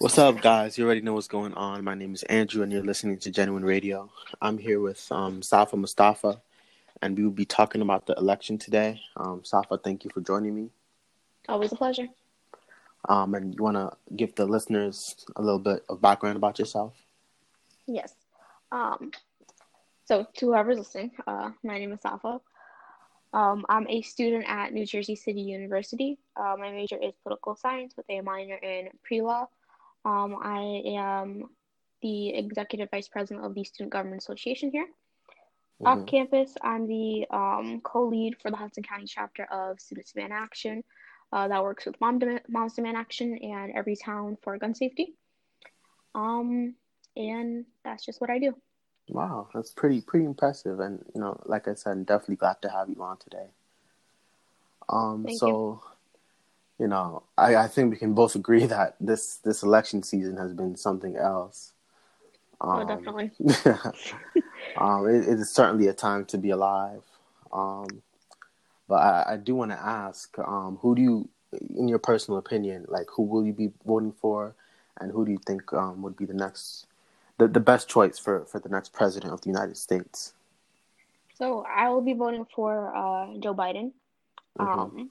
What's up, guys? You already know what's going on. My name is Andrew, and you're listening to Genuine Radio. I'm here with um, Safa Mustafa, and we will be talking about the election today. Um, Safa, thank you for joining me. Always a pleasure. Um, and you want to give the listeners a little bit of background about yourself? Yes. Um, so, to whoever's listening, uh, my name is Safa. Um, I'm a student at New Jersey City University. Uh, my major is political science with a minor in pre law. Um, I am the executive vice president of the Student Government Association here. Mm-hmm. Off campus, I'm the um, co lead for the Hudson County chapter of Students Demand Action uh, that works with Mom Dem- Moms Demand Action and Everytown for gun safety. Um, and that's just what I do. Wow, that's pretty pretty impressive, and you know, like I said, I'm definitely glad to have you on today. Um, Thank so you you know, I, I think we can both agree that this this election season has been something else. Oh, um, oh, definitely. um, it, it is certainly a time to be alive. Um, but I, I do want to ask, um, who do you, in your personal opinion, like who will you be voting for, and who do you think um, would be the next, the, the best choice for, for the next president of the United States? So I will be voting for uh, Joe Biden. Mm-hmm. Um,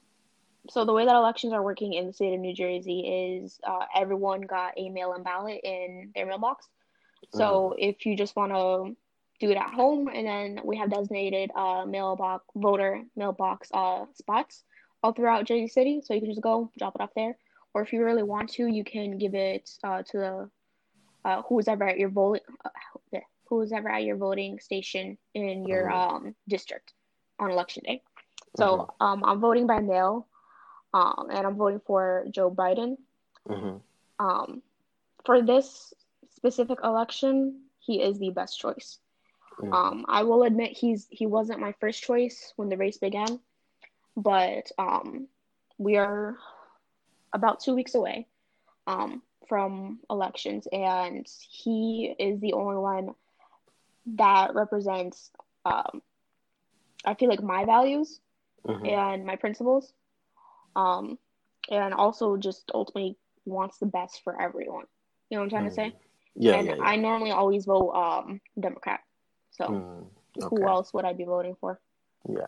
so the way that elections are working in the state of New Jersey is uh, everyone got a mail-in ballot in their mailbox. So mm. if you just want to do it at home, and then we have designated uh, mailbox voter mailbox uh, spots all throughout Jersey City, so you can just go drop it off there. Or if you really want to, you can give it uh, to the uh, who's ever at your vote uh, who's ever at your voting station in your mm. um, district on election day. So mm-hmm. um, I'm voting by mail um, and I'm voting for Joe Biden. Mm-hmm. Um, for this specific election, he is the best choice. Mm-hmm. Um, I will admit he's he wasn't my first choice when the race began, but um, we are about two weeks away um, from elections, and he is the only one that represents. Um, I feel like my values mm-hmm. and my principles um, and also just ultimately wants the best for everyone. You know what I'm trying mm. to say? Yeah. And yeah, yeah. I normally always vote um Democrat. So mm. okay. who else would I be voting for? Yeah.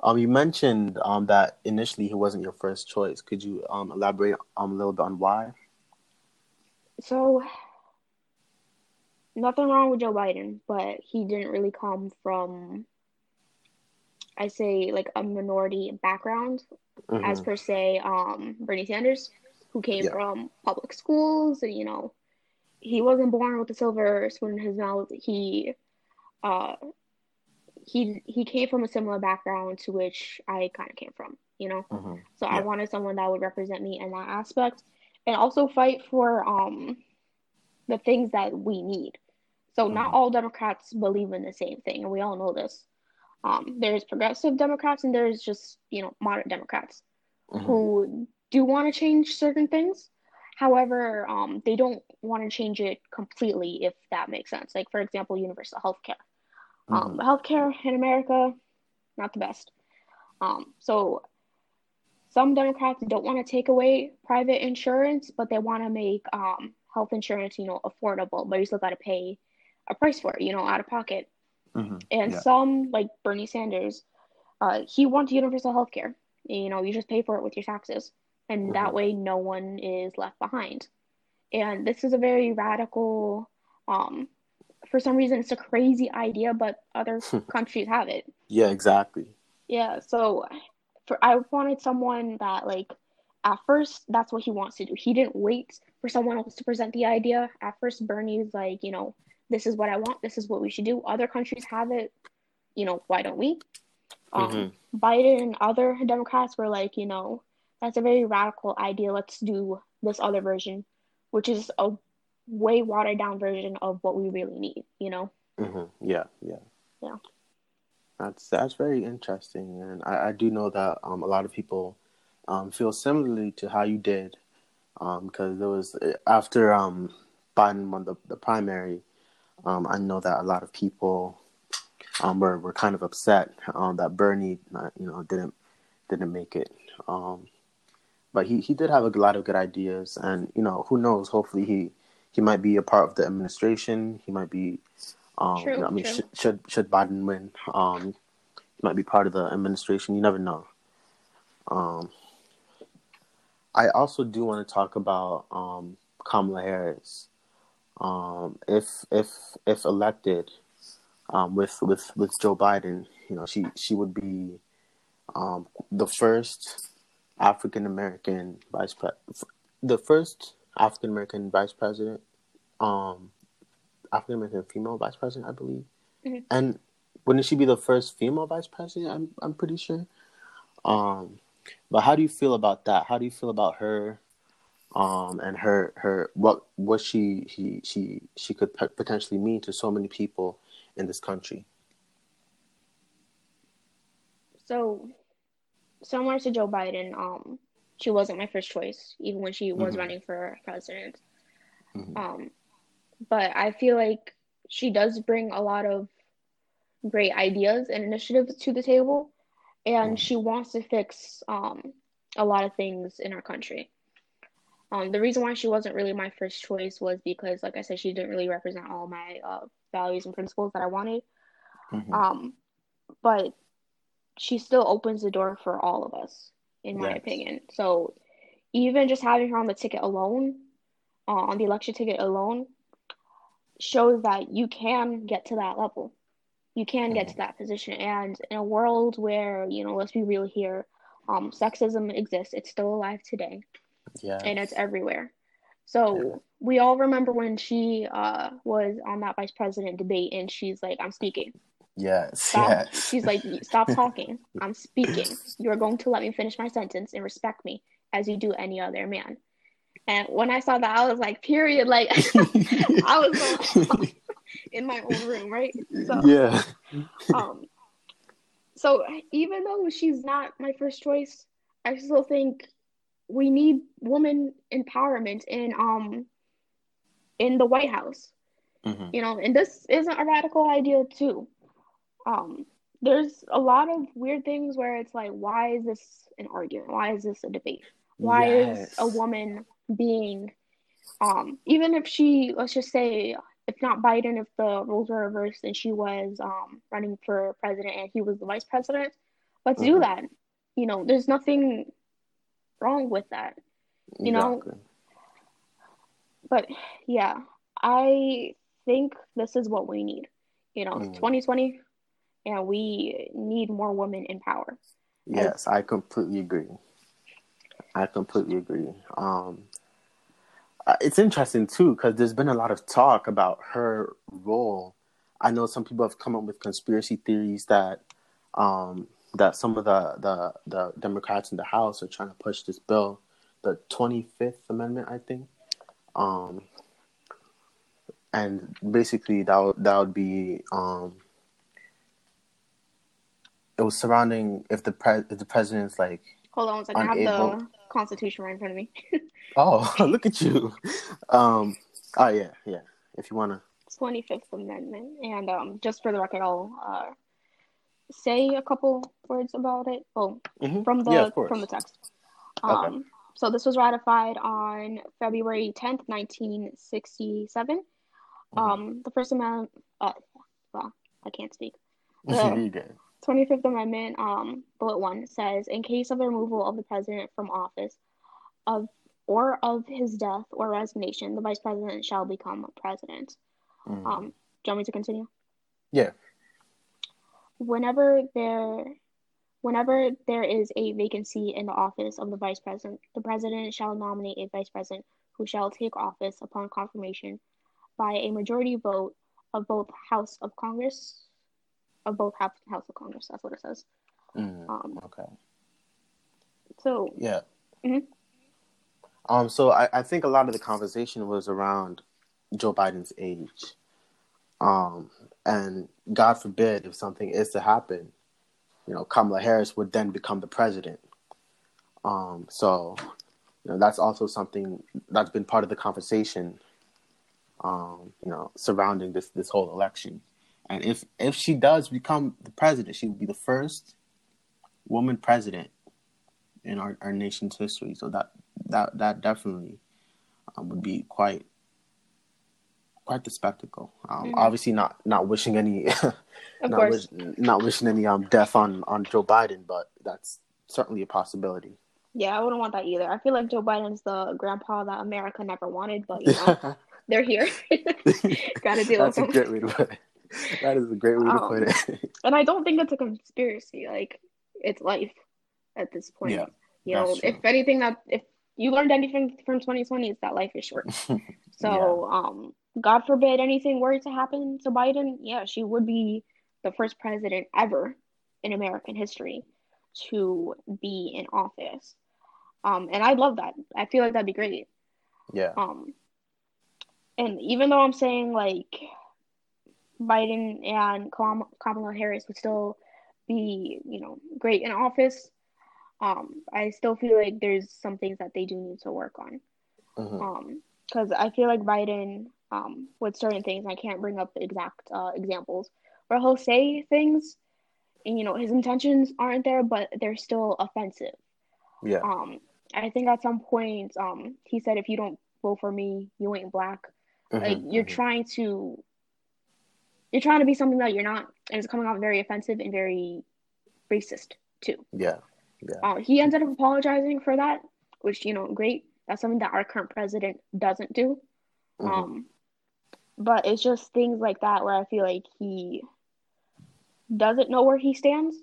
Um, you mentioned um that initially he wasn't your first choice. Could you um elaborate um a little bit on why? So nothing wrong with Joe Biden, but he didn't really come from I say like a minority background mm-hmm. as per se um, Bernie Sanders, who came yeah. from public schools and you know he wasn't born with a silver spoon in his mouth. He uh, he he came from a similar background to which I kind of came from, you know. Mm-hmm. So yeah. I wanted someone that would represent me in that aspect, and also fight for um the things that we need. So mm-hmm. not all Democrats believe in the same thing, and we all know this. Um, there's progressive Democrats and there's just you know moderate Democrats mm-hmm. who do want to change certain things. However, um, they don't want to change it completely, if that makes sense. Like for example, universal health care. Um, mm-hmm. Um, healthcare in America, not the best. Um, so some Democrats don't want to take away private insurance, but they want to make um, health insurance, you know, affordable. But you still got to pay a price for it, you know, out of pocket. Mm-hmm. And yeah. some, like Bernie Sanders, uh, he wants universal health care. You know, you just pay for it with your taxes. And mm-hmm. that way, no one is left behind. And this is a very radical, um, for some reason, it's a crazy idea, but other countries have it. Yeah, exactly. Yeah. So for I wanted someone that, like, at first, that's what he wants to do. He didn't wait for someone else to present the idea. At first, Bernie's like, you know, this is what I want, this is what we should do. Other countries have it, you know, why don't we? Um, mm-hmm. Biden and other Democrats were like, you know, that's a very radical idea. Let's do this other version, which is a way watered down version of what we really need, you know? Mm-hmm. Yeah, yeah. Yeah. That's that's very interesting, and I, I do know that um, a lot of people um, feel similarly to how you did, because um, there was after um, Biden won the, the primary, um, I know that a lot of people um, were were kind of upset um, that Bernie, uh, you know, didn't didn't make it. Um, but he, he did have a lot of good ideas, and you know who knows? Hopefully he he might be a part of the administration. He might be. Um, true, you know, I mean, should, should should Biden win, um, he might be part of the administration. You never know. Um, I also do want to talk about um, Kamala Harris. Um, if if if elected um, with with with Joe Biden, you know, she she would be um, the first African American vice president, the first African American vice president, um, African American female vice president, I believe, mm-hmm. and wouldn't she be the first female vice president? I'm I'm pretty sure. Um, but how do you feel about that? How do you feel about her, um, and her her what what she he she she could potentially mean to so many people in this country? So, similar to Joe Biden, um, she wasn't my first choice, even when she was mm-hmm. running for president. Mm-hmm. Um, but I feel like she does bring a lot of great ideas and initiatives to the table, and mm-hmm. she wants to fix um, a lot of things in our country. Um, the reason why she wasn't really my first choice was because, like I said, she didn't really represent all my uh, values and principles that I wanted. Mm-hmm. Um, but she still opens the door for all of us, in my yes. opinion. So even just having her on the ticket alone, uh, on the election ticket alone, shows that you can get to that level. You can mm-hmm. get to mm-hmm. that position. And in a world where, you know, let's be real here, um, sexism exists. It's still alive today. Yeah. And it's everywhere. So yeah. we all remember when she uh, was on that vice president debate and she's like, I'm speaking. Yes. Stop. Yes. She's like, stop talking. I'm speaking. You are going to let me finish my sentence and respect me as you do any other man. And when I saw that, I was like, period. Like, I was going in my own room, right? So, yeah. um. So even though she's not my first choice, I still think we need woman empowerment in um in the White House. Mm-hmm. You know, and this isn't a radical idea too um there's a lot of weird things where it's like why is this an argument why is this a debate why yes. is a woman being um even if she let's just say if not biden if the roles were reversed and she was um running for president and he was the vice president let's mm-hmm. do that you know there's nothing wrong with that you exactly. know but yeah i think this is what we need you know mm. 2020 and we need more women in power. Yes, I completely agree. I completely agree. Um, uh, it's interesting too because there's been a lot of talk about her role. I know some people have come up with conspiracy theories that um, that some of the, the the Democrats in the House are trying to push this bill, the Twenty Fifth Amendment, I think. Um, and basically, that would, that would be um, it was surrounding if the pre- if the president's like. Hold on one second. Unable... I have the Constitution right in front of me. oh, look at you! Um, oh yeah, yeah. If you wanna. Twenty Fifth Amendment, and um, just for the record, I'll uh, say a couple words about it. Oh, mm-hmm. from the yeah, from the text. Um, okay. So this was ratified on February tenth, nineteen sixty seven. Mm-hmm. Um, the First Amendment. Uh, well, I can't speak. The, 25th Amendment, um, bullet one says, in case of the removal of the president from office, of or of his death or resignation, the vice president shall become president. Mm. Um, do you want me to continue? Yeah. Whenever there, whenever there is a vacancy in the office of the vice president, the president shall nominate a vice president who shall take office upon confirmation by a majority vote of both House of Congress of both House House of Congress. That's what it says. Mm, um, okay. So yeah. Mm-hmm. Um. So I, I think a lot of the conversation was around Joe Biden's age. Um. And God forbid if something is to happen, you know, Kamala Harris would then become the president. Um. So, you know, that's also something that's been part of the conversation. Um. You know, surrounding this this whole election. And if if she does become the president, she will be the first woman president in our, our nation's history. So that that that definitely um, would be quite quite the spectacle. Um, mm-hmm. Obviously, not not wishing any, not, wish, not wishing any um death on on Joe Biden, but that's certainly a possibility. Yeah, I wouldn't want that either. I feel like Joe Biden's the grandpa that America never wanted, but you know, they're here. Gotta deal That's with them. a great way to put it. That is a great way um, to put it. and I don't think it's a conspiracy. Like it's life at this point. Yeah, you know, true. if anything that if you learned anything from 2020, is that life is short. so, yeah. um, God forbid anything were to happen to Biden, yeah, she would be the first president ever in American history to be in office. Um, and I love that. I feel like that'd be great. Yeah. Um, and even though I'm saying like Biden and Kamala Harris would still be, you know, great in office, um, I still feel like there's some things that they do need to work on. Mm-hmm. Um, because I feel like Biden, um, with certain things, I can't bring up the exact uh, examples, where he'll say things, and you know his intentions aren't there, but they're still offensive. Yeah. Um, I think at some point, um, he said, "If you don't vote for me, you ain't black." Mm-hmm, like you're mm-hmm. trying to, you're trying to be something that you're not, and it's coming off very offensive and very racist too. Yeah. Yeah. Uh, he ended up apologizing for that, which you know, great. That's something that our current president doesn't do. Mm-hmm. Um, but it's just things like that where I feel like he doesn't know where he stands,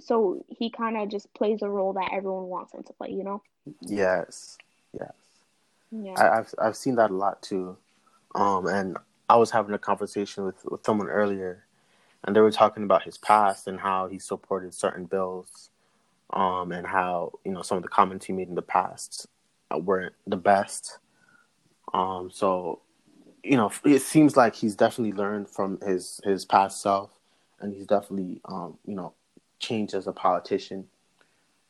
so he kind of just plays a role that everyone wants him to play. You know. Yes. Yes. Yeah. I, have I've seen that a lot too, um, and I was having a conversation with with someone earlier, and they were talking about his past and how he supported certain bills um, and how you know some of the comments he made in the past weren't the best. Um, so, you know, it seems like he's definitely learned from his his past self, and he's definitely um, you know changed as a politician.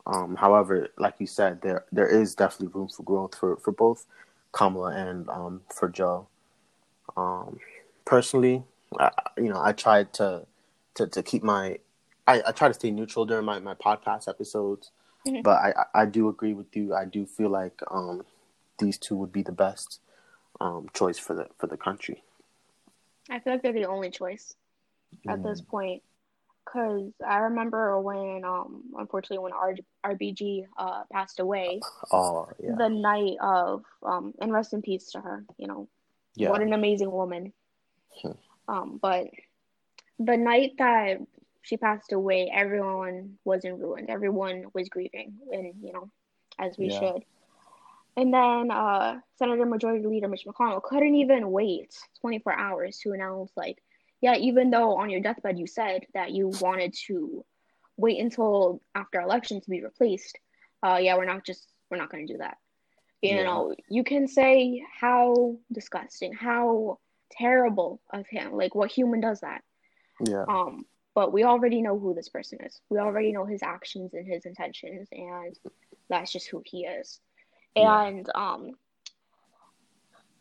Um, however, like you said, there there is definitely room for growth for, for both Kamala and um, for Joe. Um, personally, I, you know, I tried to, to to keep my I, I try to stay neutral during my, my podcast episodes, mm-hmm. but I, I do agree with you. I do feel like um, these two would be the best um, choice for the for the country. I feel like they're the only choice at mm. this point, because I remember when, um, unfortunately, when R- RBG uh, passed away. Oh yeah. The night of, um, and rest in peace to her. You know, yeah. what an amazing woman. Hmm. Um, but the night that she passed away, everyone was in ruin. Everyone was grieving, and you know, as we yeah. should. And then uh, Senator Majority Leader Mitch McConnell couldn't even wait 24 hours to announce, like, yeah, even though on your deathbed you said that you wanted to wait until after election to be replaced, uh, yeah, we're not just we're not going to do that. You yeah. know, you can say how disgusting, how terrible of him, like what human does that. Yeah. Um, but we already know who this person is. We already know his actions and his intentions, and that's just who he is. Yeah. And um,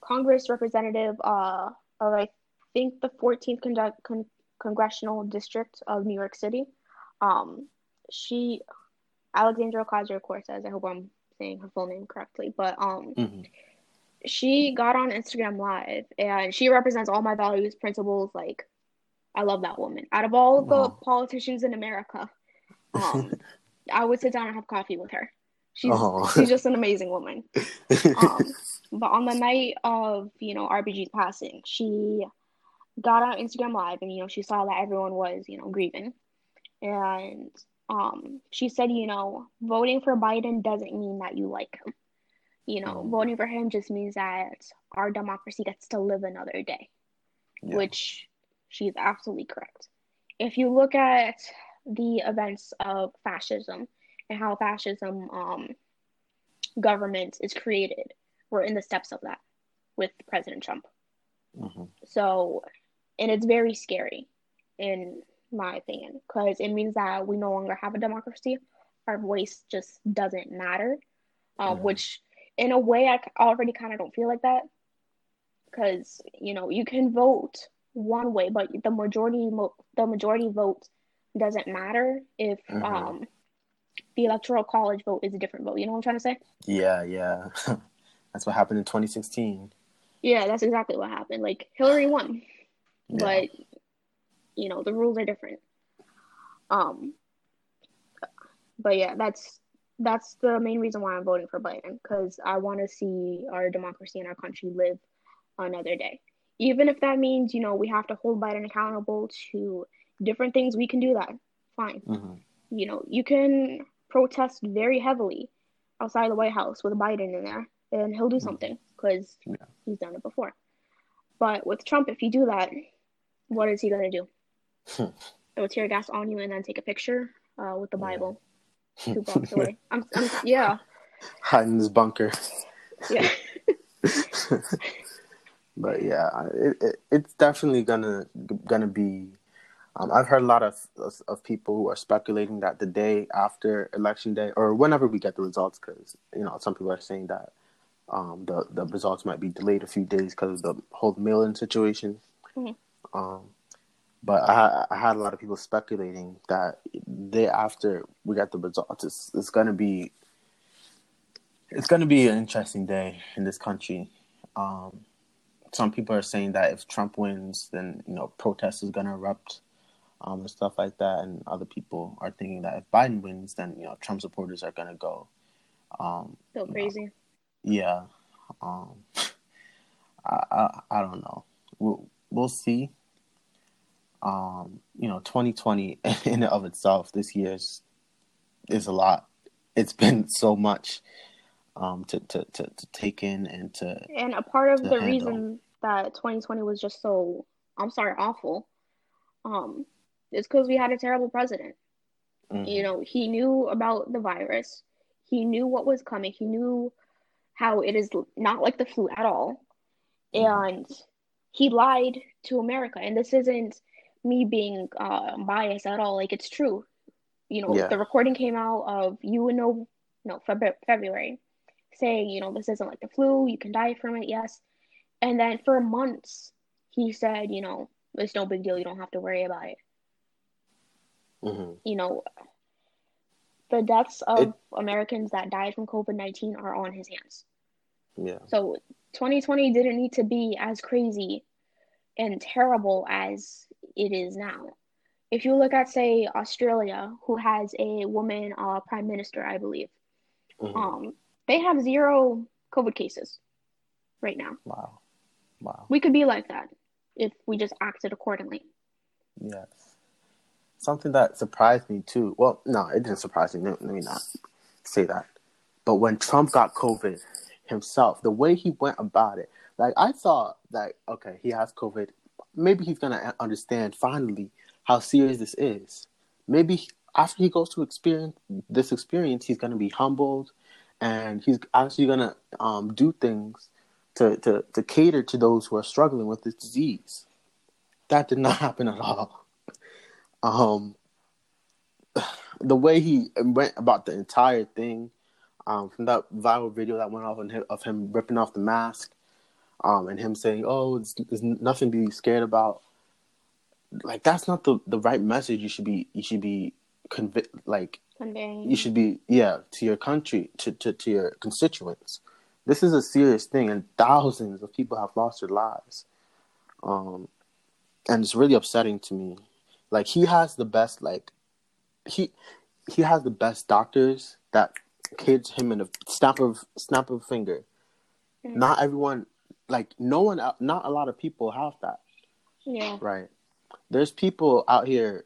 Congress representative uh, of I think the 14th con- con- congressional district of New York City, um, she Alexandra Ocasio Cortez. I hope I'm saying her full name correctly, but um. Mm-hmm. She got on Instagram Live and she represents all my values, principles, like I love that woman. Out of all the politicians in America, um, I would sit down and have coffee with her. She's she's just an amazing woman. Um, but on the night of you know RBG's passing, she got on Instagram Live and you know she saw that everyone was you know grieving, and um, she said you know voting for Biden doesn't mean that you like him. You know, mm. voting for him just means that our democracy gets to live another day, yeah. which She's absolutely correct. If you look at the events of fascism and how fascism um, government is created, we're in the steps of that with President Trump. Mm-hmm. So, and it's very scary, in my opinion, because it means that we no longer have a democracy. Our voice just doesn't matter, um, mm-hmm. which in a way I already kind of don't feel like that because you know you can vote one way, but the majority the majority vote doesn't matter if mm-hmm. um the electoral college vote is a different vote. You know what I'm trying to say? Yeah, yeah. that's what happened in 2016. Yeah, that's exactly what happened. Like Hillary won, yeah. but you know the rules are different. Um, but yeah, that's that's the main reason why I'm voting for Biden because I want to see our democracy and our country live another day. Even if that means, you know, we have to hold Biden accountable to different things, we can do that. Fine. Mm-hmm. You know, you can protest very heavily outside the White House with Biden in there, and he'll do mm-hmm. something because yeah. he's done it before. But with Trump, if you do that, what is he going to do? Throw tear gas on you and then take a picture uh, with the Bible two blocks away. I'm, I'm, yeah. Hide in his bunker. Yeah. but yeah, it, it, it's definitely gonna gonna be. Um, I've heard a lot of of people who are speculating that the day after election day, or whenever we get the results, because you know some people are saying that um, the the results might be delayed a few days because of the whole mail-in situation. Mm-hmm. Um, but I, I, had a lot of people speculating that the day after we got the results, it's, it's gonna be it's gonna be an interesting day in this country. Um, some people are saying that if Trump wins, then you know protest is gonna erupt um, and stuff like that, and other people are thinking that if Biden wins, then you know Trump supporters are gonna go. Um, so crazy. Know, yeah. Um, I, I I don't know. We'll we'll see um, you know, 2020 in and of itself, this year's is a lot. It's been so much um, to, to, to, to take in and to. And a part of the handle. reason that 2020 was just so, I'm sorry, awful, um, is because we had a terrible president. Mm-hmm. You know, he knew about the virus, he knew what was coming, he knew how it is not like the flu at all. Mm-hmm. And he lied to America. And this isn't me being uh, biased at all. Like it's true. You know, yeah. the recording came out of you and no, no Feb- February, saying you know this isn't like the flu. You can die from it, yes. And then for months he said, you know, it's no big deal. You don't have to worry about it. Mm-hmm. You know, the deaths of it, Americans that died from COVID nineteen are on his hands. Yeah. So 2020 didn't need to be as crazy and terrible as it is now. If you look at, say, Australia, who has a woman uh, prime minister, I believe, mm-hmm. um, they have zero COVID cases right now. Wow. Wow. We could be like that if we just acted accordingly. Yes. Something that surprised me too. Well, no, it didn't surprise me. Let me not say that. But when Trump got COVID himself, the way he went about it, like I thought that okay, he has COVID, maybe he's gonna understand finally how serious this is. Maybe after he goes to experience this experience, he's gonna be humbled, and he's actually gonna um, do things to, to to cater to those who are struggling with this disease. That did not happen at all. Um, the way he went about the entire thing, um, from that viral video that went off him, of him ripping off the mask um, and him saying, "Oh, it's, there's nothing to be scared about." Like that's not the the right message. You should be you should be convi- like conveying. You should be yeah to your country to, to to your constituents. This is a serious thing, and thousands of people have lost their lives. Um, and it's really upsetting to me. Like he has the best like he he has the best doctors that cater him in a snap of snap of a finger. Mm-hmm. Not everyone like no one not a lot of people have that yeah right there's people out here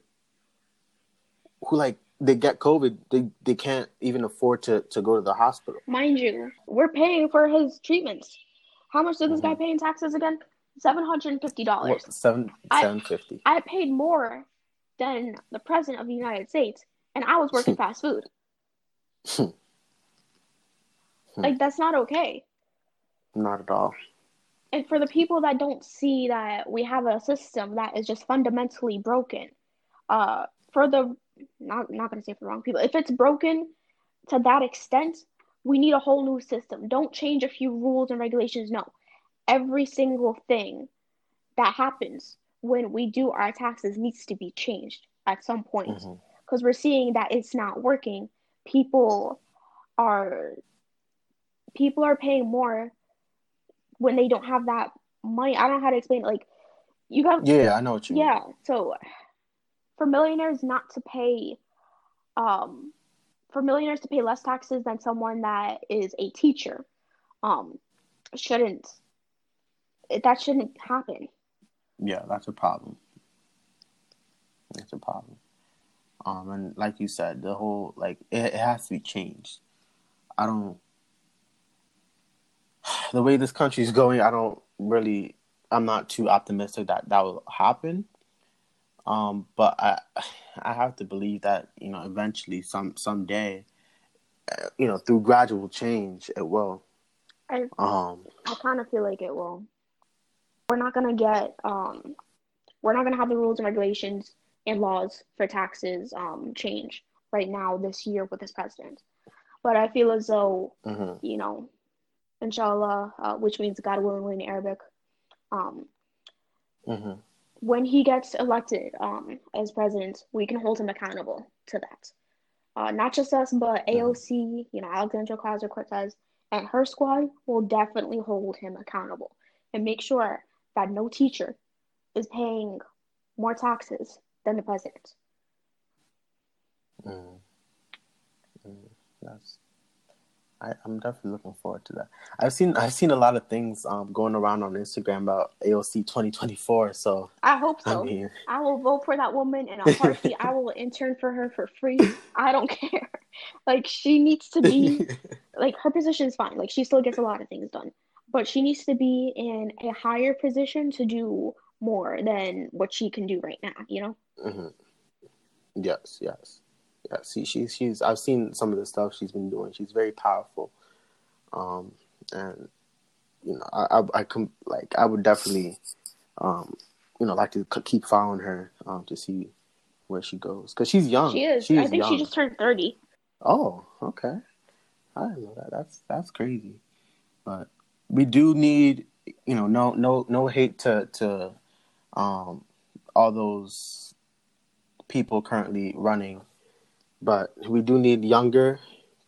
who like they get covid they they can't even afford to to go to the hospital mind you we're paying for his treatments how much did this mm-hmm. guy pay in taxes again Seven hundred and fifty dollars. Seven seven fifty. I paid more than the president of the United States, and I was working fast food. Hmm. like that's not okay. Not at all and for the people that don't see that we have a system that is just fundamentally broken, uh, for the not not gonna say for the wrong people, if it's broken to that extent, we need a whole new system. Don't change a few rules and regulations. No, every single thing that happens when we do our taxes needs to be changed at some point because mm-hmm. we're seeing that it's not working people are people are paying more when they don't have that money. I don't know how to explain it. Like you got Yeah, I know what you yeah. Mean. So for millionaires not to pay um for millionaires to pay less taxes than someone that is a teacher um shouldn't that shouldn't happen. Yeah, that's a problem. It's a problem. Um, and like you said, the whole like it, it has to be changed. I don't. The way this country is going, I don't really. I'm not too optimistic that that will happen. Um, but I, I have to believe that you know eventually, some someday, uh, you know, through gradual change, it will. I um, I kind of feel like it will. We're not gonna get um, we're not gonna have the rules and regulations and laws for taxes um, change right now this year with this president. But I feel as though, mm-hmm. you know, inshallah, uh, which means God willing in Arabic, um, mm-hmm. when he gets elected um, as president, we can hold him accountable to that. Uh, not just us, but mm-hmm. AOC, you know, Alexandria Ocasio Cortez, and her squad will definitely hold him accountable and make sure that no teacher is paying more taxes than the president. Mm. Mm. That's. I, I'm definitely looking forward to that. I've seen I've seen a lot of things um, going around on Instagram about AOC 2024. So I hope so. I, mean... I will vote for that woman in a heartbeat. I will intern for her for free. I don't care. Like she needs to be like her position is fine. Like she still gets a lot of things done, but she needs to be in a higher position to do more than what she can do right now. You know. Mm-hmm. Yes, yes, yes. See, she's she's. I've seen some of the stuff she's been doing. She's very powerful, um, and you know, I, I, I com- like I would definitely, um, you know, like to keep following her, um, to see where she goes because she's young. She is. I think young. she just turned thirty. Oh, okay. I didn't know that. That's that's crazy, but we do need, you know, no no no hate to to, um, all those people currently running, but we do need younger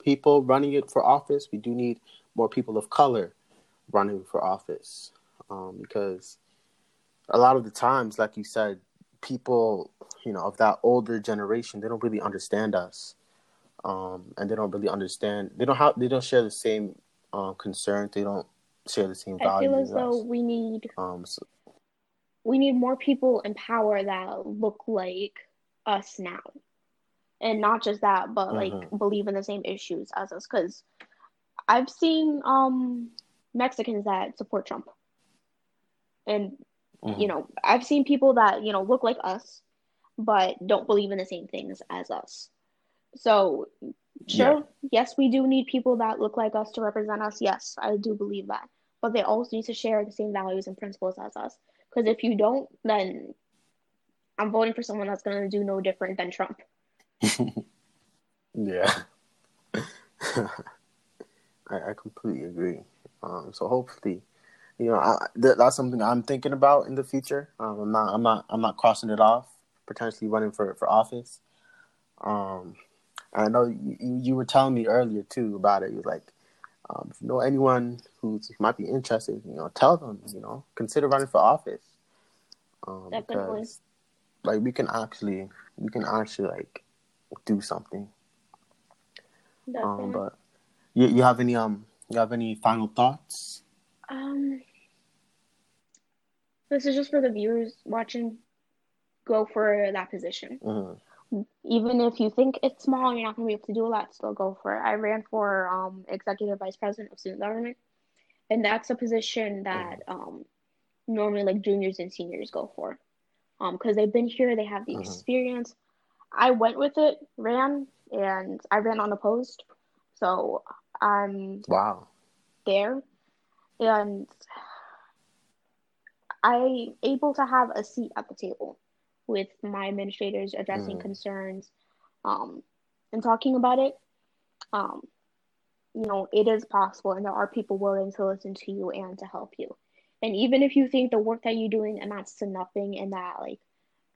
people running it for office. We do need more people of color running for office um, because a lot of the times, like you said, people you know of that older generation they don't really understand us, um, and they don't really understand. They don't have they don't share the same uh, concerns. They don't share the same values. I feel as though we need um, so, we need more people in power that look like us now and not just that but like mm-hmm. believe in the same issues as us because i've seen um mexicans that support trump and mm-hmm. you know i've seen people that you know look like us but don't believe in the same things as us so sure yeah. yes we do need people that look like us to represent us yes i do believe that but they also need to share the same values and principles as us because if you don't then I'm voting for someone that's going to do no different than Trump. yeah. I, I completely agree. Um, so hopefully, you know, I, th- that's something I'm thinking about in the future. Um, I'm not, I'm not, I'm not crossing it off. Potentially running for for office. Um, I know you, you were telling me earlier too about it. You're like, um, if you know anyone who might be interested, you know, tell them. You know, consider running for office. Um, Definitely. Because like we can actually we can actually like do something. Um, but you you have any um you have any final thoughts? Um, this is just for the viewers watching. Go for that position. Mm-hmm. Even if you think it's small, you're not going to be able to do a lot. Still go for it. I ran for um executive vice president of student government, and that's a position that mm-hmm. um normally like juniors and seniors go for um because they've been here they have the mm-hmm. experience i went with it ran and i ran unopposed so i'm wow there and i able to have a seat at the table with my administrators addressing mm. concerns um and talking about it um you know it is possible and there are people willing to listen to you and to help you and even if you think the work that you're doing amounts to nothing and that like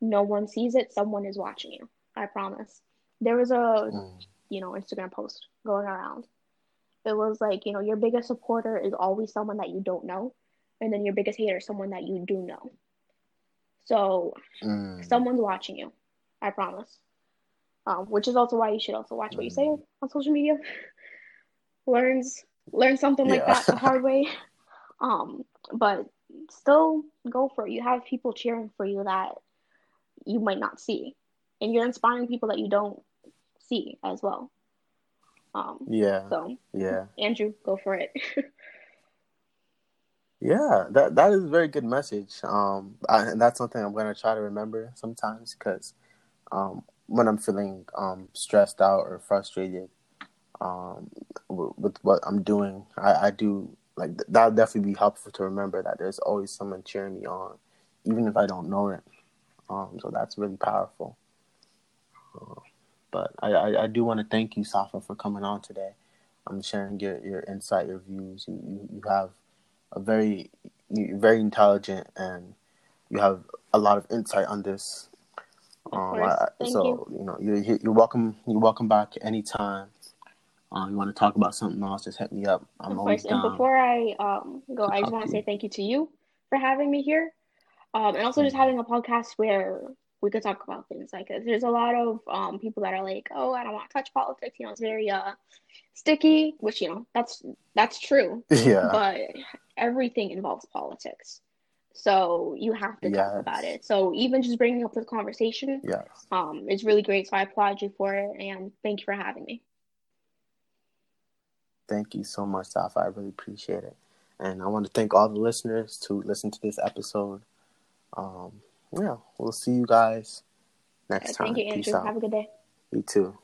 no one sees it, someone is watching you. I promise. There was a mm. you know Instagram post going around. It was like you know your biggest supporter is always someone that you don't know, and then your biggest hater is someone that you do know. So mm. someone's watching you, I promise. Um, which is also why you should also watch what you say mm. on social media. Learns learn something yeah. like that the hard way. Um, but still go for it. You have people cheering for you that you might not see, and you're inspiring people that you don't see as well. Um, yeah. So yeah, Andrew, go for it. yeah, that that is a very good message. Um, I, and that's something I'm gonna try to remember sometimes because, um, when I'm feeling um stressed out or frustrated, um, with, with what I'm doing, I, I do like that would definitely be helpful to remember that there's always someone cheering me on, even if I don't know it. Um, so that's really powerful. Uh, but I, I, I, do want to thank you, Safa, for coming on today. I'm sharing your, your insight, your views. You, you, you have a very very intelligent and you have a lot of insight on this. Um, I, so you. you know you're, you're welcome. You're welcome back anytime. Um, you want to talk about something else? Just hit me up. I'm of always course. Down. And before I um, go, I just want to say thank you to you for having me here, um, and also just having a podcast where we could talk about things like this. There's a lot of um, people that are like, "Oh, I don't want to touch politics." You know, it's very uh, sticky, which you know that's that's true. Yeah. But everything involves politics, so you have to yes. talk about it. So even just bringing up the conversation, yes. um, is really great. So I applaud you for it, and thank you for having me. Thank you so much, Safa. I really appreciate it, and I want to thank all the listeners to listen to this episode. Um, yeah, we'll see you guys next time. Thank you, Andrew. Have a good day. You too.